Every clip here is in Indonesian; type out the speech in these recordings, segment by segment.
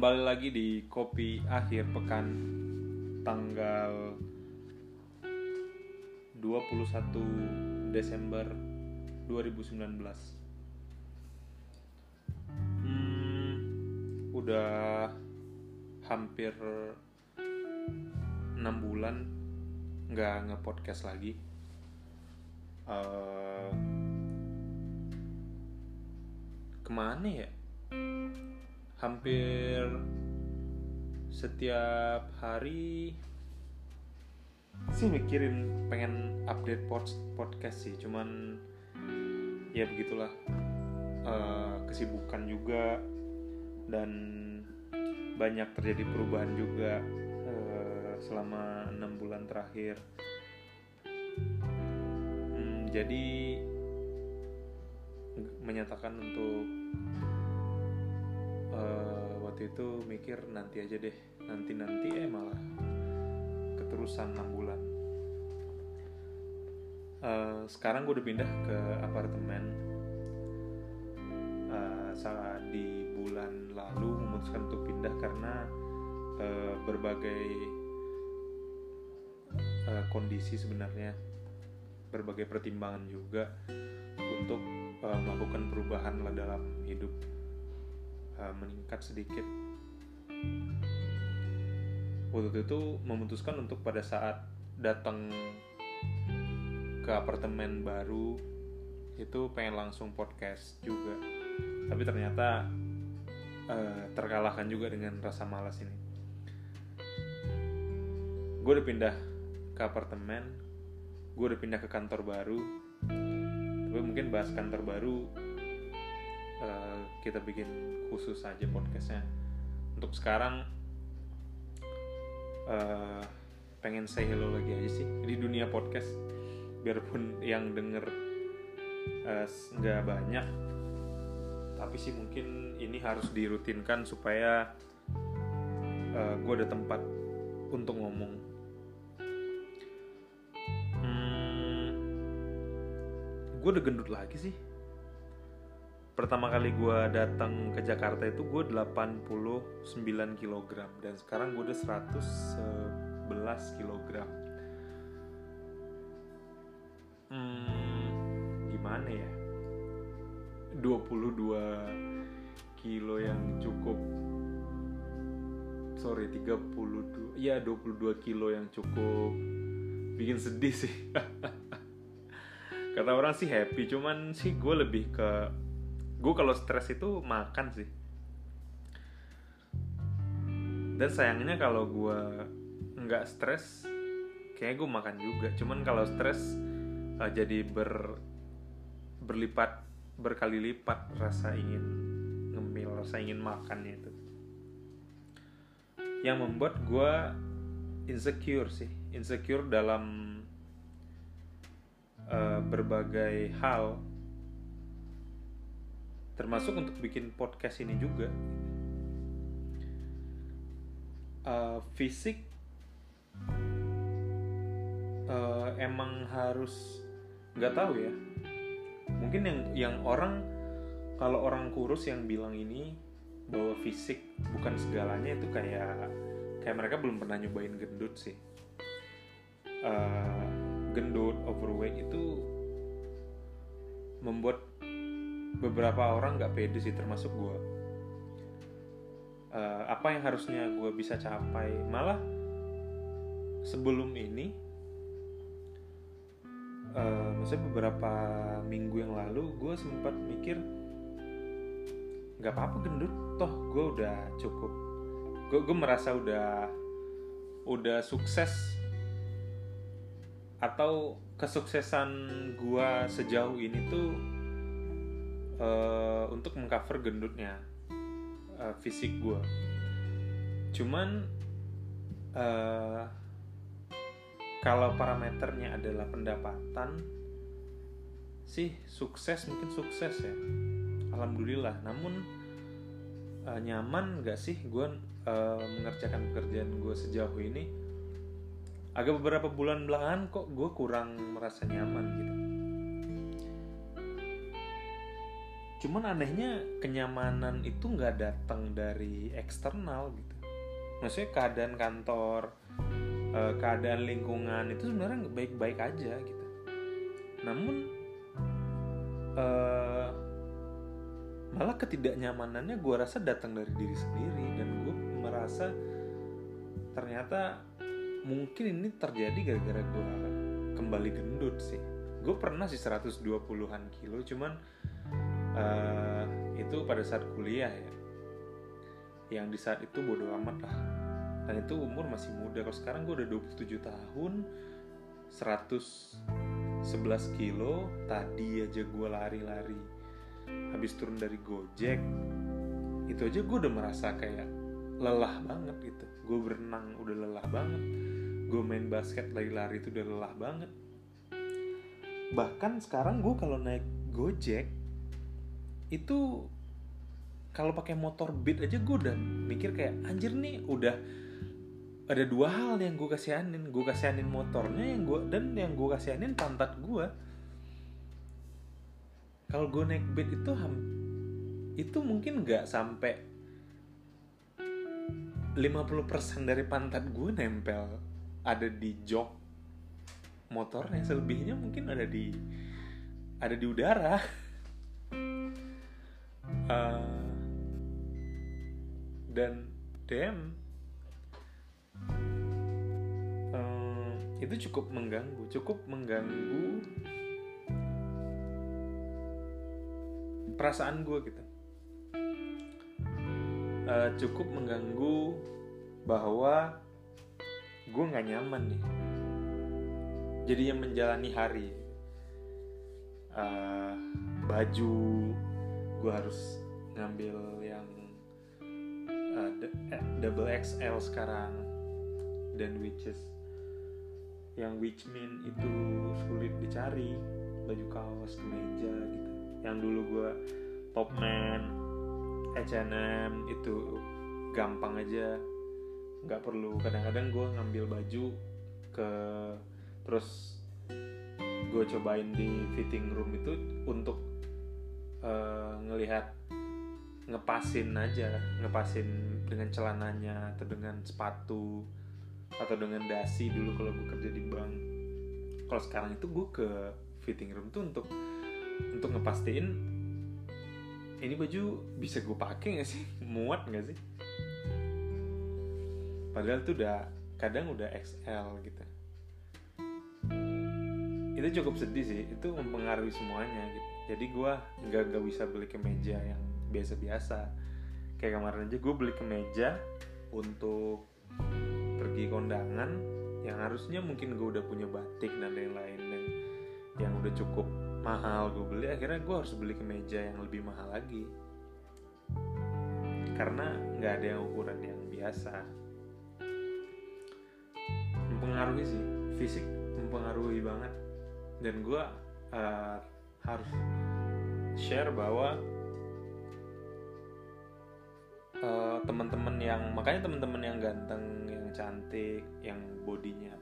kembali lagi di kopi akhir pekan tanggal 21 Desember 2019 hmm, udah hampir 6 bulan nggak nge-podcast lagi. Uh, ke mana ya hampir setiap hari sih mikirin pengen update pod podcast sih cuman ya begitulah. Uh, kesibukan juga dan banyak terjadi perubahan juga uh, selama enam bulan terakhir. Hmm, jadi menyatakan untuk uh, waktu itu mikir nanti aja deh nanti nanti eh malah keterusan 6 bulan. Uh, sekarang gue udah pindah ke apartemen. Uh, saat di bulan lalu memutuskan untuk pindah karena uh, berbagai uh, kondisi sebenarnya. Berbagai pertimbangan juga untuk uh, melakukan perubahan lah dalam hidup uh, meningkat sedikit. Waktu itu memutuskan untuk pada saat datang ke apartemen baru itu pengen langsung podcast juga. Tapi ternyata uh, terkalahkan juga dengan rasa malas ini. Gue udah pindah ke apartemen gue udah pindah ke kantor baru. Tapi mungkin bahas kantor baru uh, kita bikin khusus aja podcastnya. Untuk sekarang uh, pengen say hello lagi aja sih di dunia podcast. Biarpun yang denger nggak uh, banyak tapi sih mungkin ini harus dirutinkan supaya uh, gue ada tempat untuk ngomong. Hmm, gue udah gendut lagi sih pertama kali gue datang ke Jakarta itu gue 89 kg dan sekarang gue udah 111 kg hmm, gimana ya? 22 kilo yang cukup. Sorry 32 ya 22 kilo yang cukup bikin sedih sih. Kata orang sih happy cuman sih gue lebih ke gue kalau stres itu makan sih. Dan sayangnya kalau gue nggak stres kayaknya gue makan juga. Cuman kalau stres uh, jadi ber berlipat berkali lipat rasa ingin ngemil rasa ingin makannya itu. Yang membuat gue insecure sih. Insecure dalam uh, berbagai hal termasuk untuk bikin podcast ini juga. Uh, fisik uh, emang harus nggak tahu ya. Mungkin yang yang orang kalau orang kurus yang bilang ini bahwa fisik bukan segalanya itu kayak kayak mereka belum pernah nyobain gendut sih. Uh, gendut overweight itu membuat beberapa orang nggak pede sih termasuk gue uh, apa yang harusnya gue bisa capai? Malah sebelum ini uh, maksudnya beberapa minggu yang lalu gue sempat mikir nggak apa-apa gendut. Toh gue udah cukup. Gue merasa udah udah sukses. Atau kesuksesan gue sejauh ini tuh uh, untuk mengcover gendutnya uh, fisik gue cuman uh, kalau parameternya adalah pendapatan sih sukses mungkin sukses ya. Alhamdulillah. Namun uh, nyaman gak sih gue uh, mengerjakan pekerjaan gue sejauh ini? Agak beberapa bulan belakangan kok gue kurang merasa nyaman gitu cuman anehnya kenyamanan itu nggak datang dari eksternal gitu. Maksudnya keadaan kantor eh, keadaan lingkungan itu sebenarnya baik-baik aja gitu. Namun eh, malah ketidaknyamanannya gue rasa datang dari diri sendiri dan gue merasa ternyata mungkin ini terjadi gara-gara gue kembali gendut sih. Gue pernah sih 120-an kilo cuman uh, itu pada saat kuliah ya. Yang di saat itu bodo amat lah. Dan itu umur masih muda. Kalau sekarang gue udah 27 tahun 111 kilo tadi aja gue lari-lari. Habis turun dari gojek itu aja gue udah merasa kayak lelah banget gitu. Gue berenang udah lelah banget. Gue main basket lari-lari itu udah lelah banget. Bahkan sekarang gue kalau naik gojek itu kalau pakai motor beat aja gue udah mikir kayak anjir nih udah ada dua hal yang gue kasihanin. Gue kasihanin motornya yang gue dan yang gue kasihanin pantat gue kalau gue naik beat itu ham itu mungkin nggak sampai 50% dari pantat gue nempel ada di jok motornya. Selebihnya mungkin ada di ada di udara uh, dan damn uh, itu cukup mengganggu cukup mengganggu perasaan gue gitu. Uh, cukup mengganggu bahwa gue nggak nyaman nih. Jadi yang menjalani hari uh, baju gue harus ngambil yang uh, double XL sekarang. Dan which is yang which mean itu sulit dicari. Baju kaos kemeja gitu. Yang dulu gue topman H&M itu gampang aja. Nggak perlu. Kadang-kadang gue ngambil baju ke terus gue cobain di fitting room itu untuk uh, ngelihat ngepasin aja ngepasin dengan celananya atau dengan sepatu atau dengan dasi dulu kalau gue kerja di bank. Kalau sekarang itu gue ke fitting room tuh untuk untuk ngepastiin ini baju bisa gue pakai gak sih? Muat gak sih? Padahal tuh udah kadang udah XL gitu itu cukup sedih sih. Itu mempengaruhi semuanya gitu. Jadi gue nggak nggak bisa beli kemeja yang biasa-biasa. Kayak kemarin aja gue beli kemeja untuk pergi kondangan yang harusnya mungkin gue udah punya batik dan lain-lain dan yang udah cukup mahal gue beli akhirnya gue harus beli kemeja yang lebih mahal lagi. Karena nggak ada yang ukuran yang biasa. Mempengaruhi sih. Fisik mempengaruhi banget dan gue uh, harus share bahwa uh, teman-teman yang makanya teman-teman yang ganteng yang cantik yang bodinya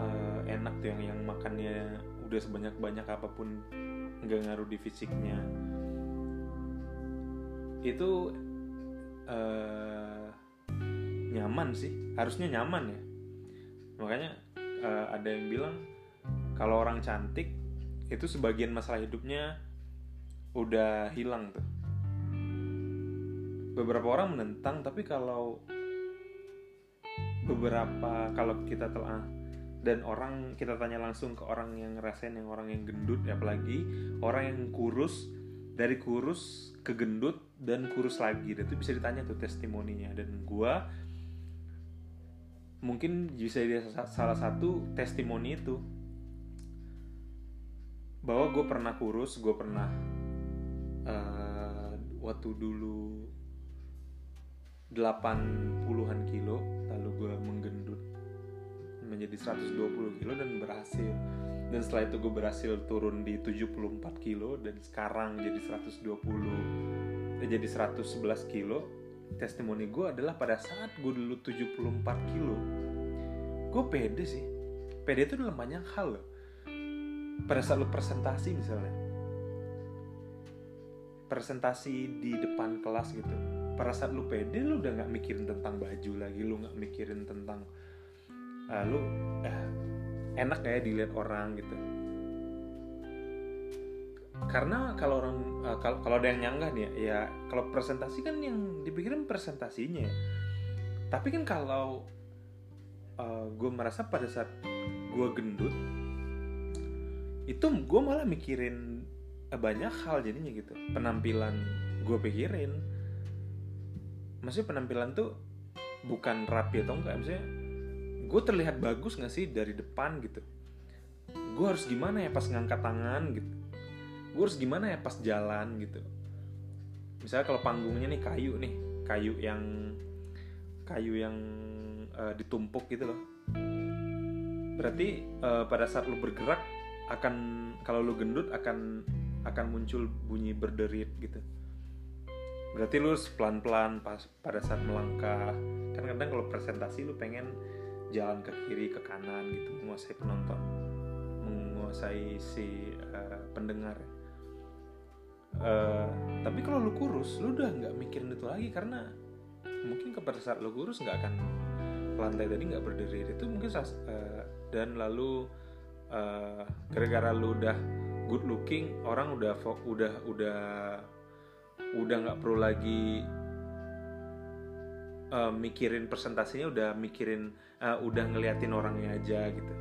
uh, enak tuh yang yang makannya udah sebanyak banyak apa pun nggak ngaruh di fisiknya. Itu uh, nyaman sih. Harusnya nyaman ya. Makanya uh, ada yang bilang kalau orang cantik itu sebagian masalah hidupnya udah hilang tuh. Beberapa orang menentang tapi kalau beberapa kalau kita telah dan orang kita tanya langsung ke orang yang ngerasain yang orang yang gendut apalagi orang yang kurus dari kurus ke gendut dan kurus lagi. Dan itu bisa ditanya tuh testimoninya. Dan gua mungkin bisa jadi salah satu testimoni itu bahwa gue pernah kurus gue pernah uh, waktu dulu 80-an kilo lalu gue menggendut menjadi 120 kilo dan berhasil. Dan setelah itu gue berhasil turun di 74 kilo dan sekarang jadi 120 eh, jadi 111 kilo. Testimoni gue adalah pada saat gue dulu 74 kilo. Gue pede sih. Pede itu dalam banyak hal. loh pada saat lu presentasi misalnya. Presentasi di depan kelas gitu. Pada saat lu pede lu udah nggak mikirin tentang baju lagi lu nggak mikirin tentang uh, lu eh, enak ya dilihat orang gitu. Karena kalau orang uh, kalau kalau ada yang nyanggah nih ya, ya kalau presentasi kan yang dipikirin presentasinya ya. tapi kan kalau uh, gue merasa pada saat gue gendut itu gue malah mikirin banyak hal jadinya gitu. Penampilan gue pikirin. Maksudnya penampilan tuh bukan rapi atau enggak maksudnya gue terlihat bagus gak sih dari depan gitu? Gue harus gimana ya pas ngangkat tangan gitu? Gue harus gimana ya pas jalan gitu? Misalnya kalau panggungnya nih kayu nih kayu yang kayu yang uh, ditumpuk gitu loh. Berarti uh, pada saat lu bergerak akan kalau lu gendut akan akan muncul bunyi berderit gitu. Berarti lu pelan-pelan pas pada saat melangkah kan kadang kalau presentasi lu pengen jalan ke kiri ke kanan gitu menguasai penonton menguasai si uh, pendengar. Uh, tapi kalau lu kurus lu udah nggak mikirin itu lagi karena mungkin ke pada saat lu kurus nggak akan lantai tadi nggak berdiri itu mungkin uh, dan lalu gara-gara uh, lu udah good looking orang udah udah udah udah nggak perlu lagi uh, mikirin presentasinya udah mikirin uh, udah ngeliatin orangnya aja gitu.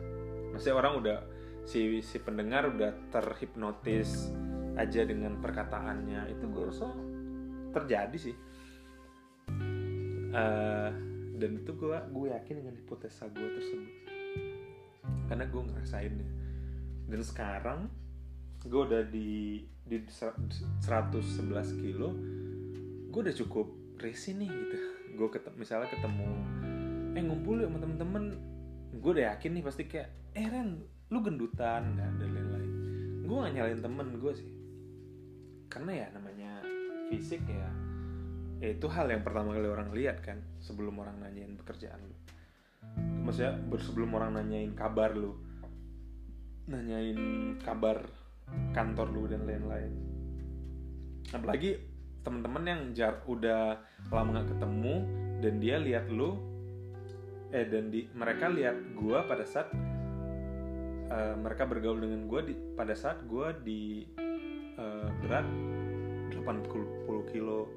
Maksudnya orang udah si si pendengar udah terhipnotis aja dengan perkataannya. Itu gue rasa terjadi sih. Uh, dan itu gue gue yakin dengan hipotesa gue tersebut karena gue ngerasainnya dan sekarang gue udah di di 111 kilo gue udah cukup resi nih gitu. Gue ketemu misalnya ketemu eh ngumpul yuk sama temen-temen gue udah yakin nih pasti kayak eh Ren lu gendutan dan dan lain-lain. Gue gak nyalain temen gue sih. Karena ya namanya fisik ya ya itu hal yang pertama kali orang lihat kan sebelum orang nanyain pekerjaan lu maksudnya sebelum orang nanyain kabar lu nanyain kabar kantor lu dan lain-lain. Apalagi teman-teman yang jar udah lama nggak ketemu dan dia lihat lu eh dan di mereka lihat gua pada saat uh, mereka bergaul dengan gua di pada saat gua di uh, berat 80 kilo.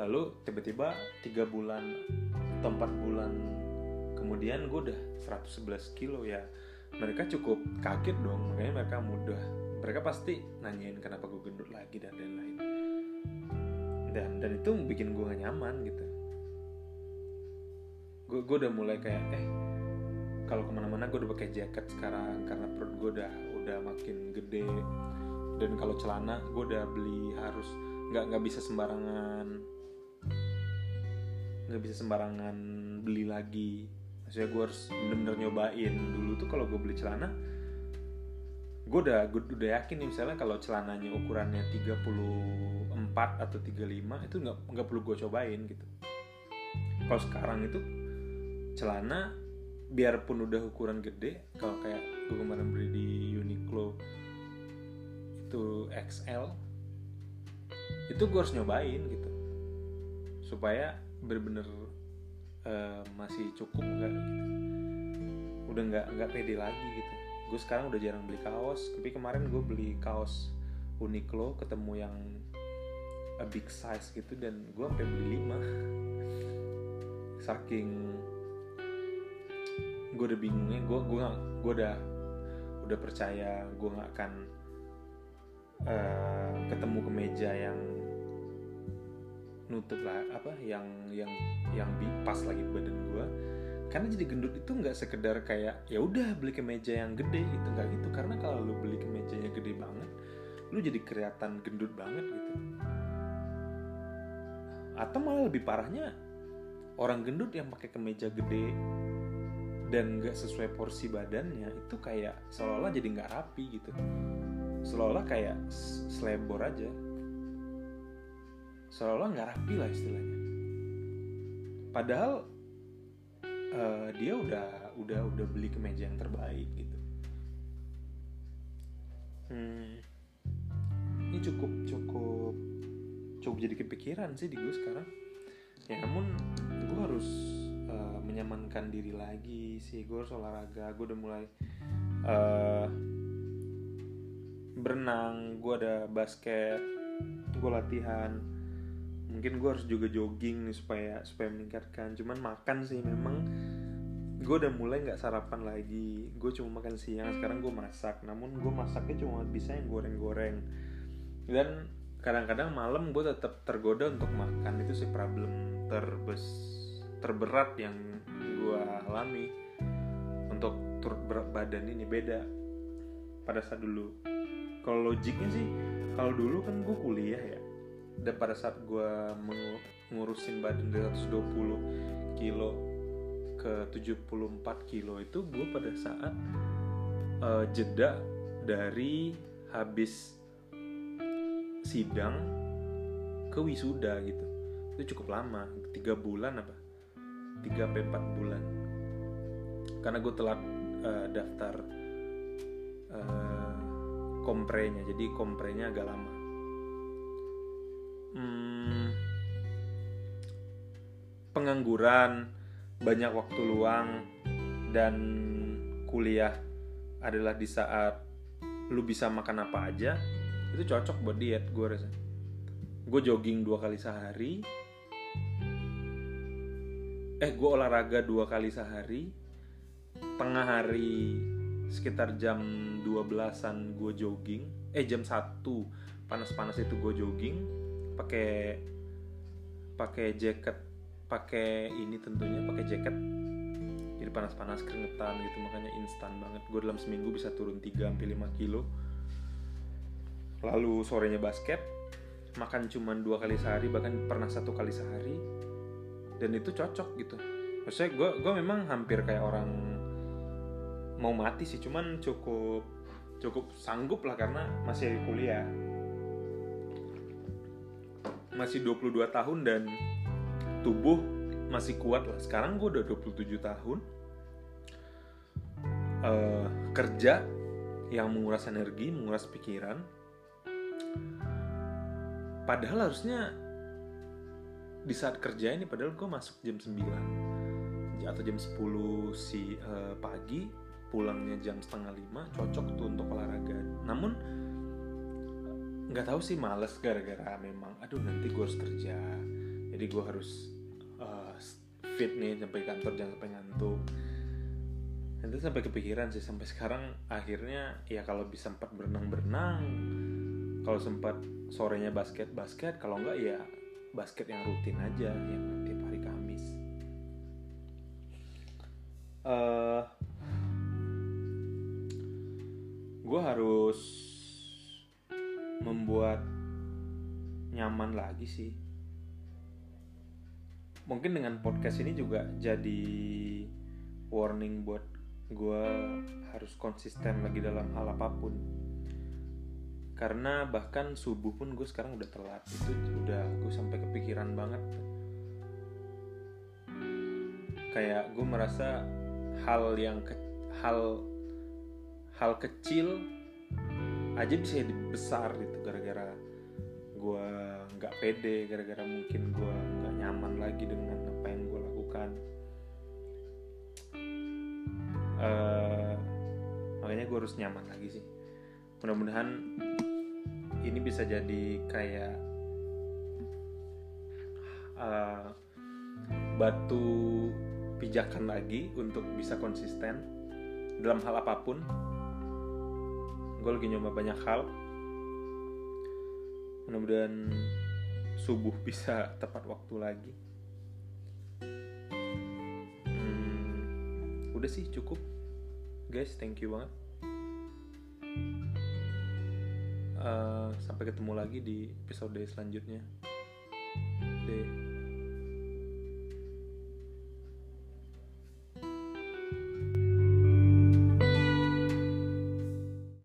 Lalu tiba-tiba tiga bulan atau empat bulan kemudian gue udah 111 kilo ya mereka cukup kaget dong makanya mereka mudah. Mereka pasti nanyain kenapa gue gendut lagi dan lain-lain. Dan dan itu bikin gue gak nyaman gitu. Gue gue udah mulai kayak eh kalau ke mana-mana gue udah pakai jaket sekarang karena perut gue udah udah makin gede. Dan kalau celana gue udah beli harus nggak nggak bisa sembarangan nggak bisa sembarangan beli lagi maksudnya gue harus bener-bener nyobain. Dulu tuh kalau gue beli celana gue udah gue udah yakin nih misalnya kalau celananya ukurannya 34 atau 35 itu nggak nggak perlu gue cobain gitu. Kalau sekarang itu celana biarpun udah ukuran gede kalau kayak gue kemarin beli di Uniqlo itu XL itu gue harus nyobain gitu. Supaya bener-bener uh, masih cukup nggak gitu. Udah nggak nggak pede lagi gitu. Gue sekarang udah jarang beli kaos tapi kemarin gue beli kaos Uniqlo ketemu yang a big size gitu dan gue sampai beli 5 saking gue udah bingungnya gue gue gue udah udah percaya gue nggak akan uh, ketemu kemeja yang nutup lah apa yang yang yang pas lagi badan gue karena jadi gendut itu nggak sekedar kayak ya udah beli kemeja yang gede gitu nggak gitu. Karena kalau lu beli kemejanya gede banget lu jadi kelihatan gendut banget gitu. Atau malah lebih parahnya orang gendut yang pakai kemeja gede dan nggak sesuai porsi badannya itu kayak seolah-olah jadi nggak rapi gitu. Seolah-olah kayak selebor aja seolah-olah nggak rapi lah istilahnya. Padahal uh, dia udah udah udah beli kemeja yang terbaik gitu. Hmm, ini cukup cukup cukup jadi kepikiran sih di gue sekarang. Ya namun gue harus uh, menyamankan diri lagi sih. Gue harus olahraga. Gue udah mulai uh, berenang. Gue ada basket. Gue latihan mungkin gue harus juga jogging nih supaya supaya meningkatkan. Cuman makan sih memang. Gue udah mulai nggak sarapan lagi. Gue cuma makan siang sekarang gue masak. Namun gue masaknya cuma bisa yang goreng-goreng. Dan kadang-kadang malam gue tetap tergoda untuk makan. Itu sih problem terbes terberat yang gue alami untuk turut berat badan ini beda pada saat dulu. Kalau logiknya sih kalau dulu kan gue kuliah ya dan pada saat gue mengurusin badan dari 120 kilo ke 74 kilo itu gue pada saat uh, jeda dari habis sidang ke wisuda gitu. Itu cukup lama tiga bulan apa? Tiga sampai empat bulan. Karena gue telat uh, daftar uh, komprenya. Jadi komprenya agak lama hmm, pengangguran banyak waktu luang dan kuliah adalah di saat lu bisa makan apa aja itu cocok buat diet gue rasa. Gue jogging dua kali sehari. Eh gue olahraga dua kali sehari. Tengah hari sekitar jam 12-an gue jogging. Eh jam 1 panas-panas itu gue jogging pakai pakai jaket pakai ini tentunya pakai jaket. Jadi panas-panas keringetan gitu makanya instan banget. Gue dalam seminggu bisa turun 3 sampai 5 kilo. Lalu sorenya basket makan cuma dua kali sehari bahkan pernah satu kali sehari. Dan itu cocok gitu. Maksudnya gue gue memang hampir kayak orang mau mati sih cuman cukup cukup sanggup lah karena masih kuliah masih 22 tahun dan tubuh masih kuat lah. Sekarang gue udah 27 tahun uh, kerja yang menguras energi menguras pikiran. Padahal harusnya di saat kerja ini padahal gue masuk jam 9 atau jam 10 si uh, pagi pulangnya jam setengah lima cocok tuh untuk olahraga. Namun nggak tahu sih males gara-gara memang aduh nanti gue harus kerja. Jadi gue harus uh, fit nih sampai kantor jangan sampai ngantuk. Nanti sampai kepikiran sih sampai sekarang akhirnya ya kalau bisa sempat berenang berenang kalau sempat sorenya basket basket kalau enggak ya basket yang rutin aja yang tiap hari Kamis. Uh, gue harus membuat nyaman lagi sih. Mungkin dengan podcast ini juga jadi warning buat gue harus konsisten lagi dalam hal apa pun. Karena bahkan subuh pun gue sekarang udah telat. Itu udah gue sampai kepikiran banget. Kayak gue merasa hal yang ke, hal hal kecil aja bisa jadi besar gitu gara-gara gue nggak pede gara-gara mungkin gue nggak nyaman lagi dengan apa yang gue lakukan. Uh, makanya gue harus nyaman lagi sih. Mudah-mudahan ini bisa jadi kayak uh, batu pijakan lagi untuk bisa konsisten dalam hal apa pun gue lagi nyoba banyak hal. Mudah-mudahan subuh bisa tepat waktu lagi. Hmm, udah sih cukup. Guys thank you banget. Uh, sampai ketemu lagi di episode selanjutnya. Deh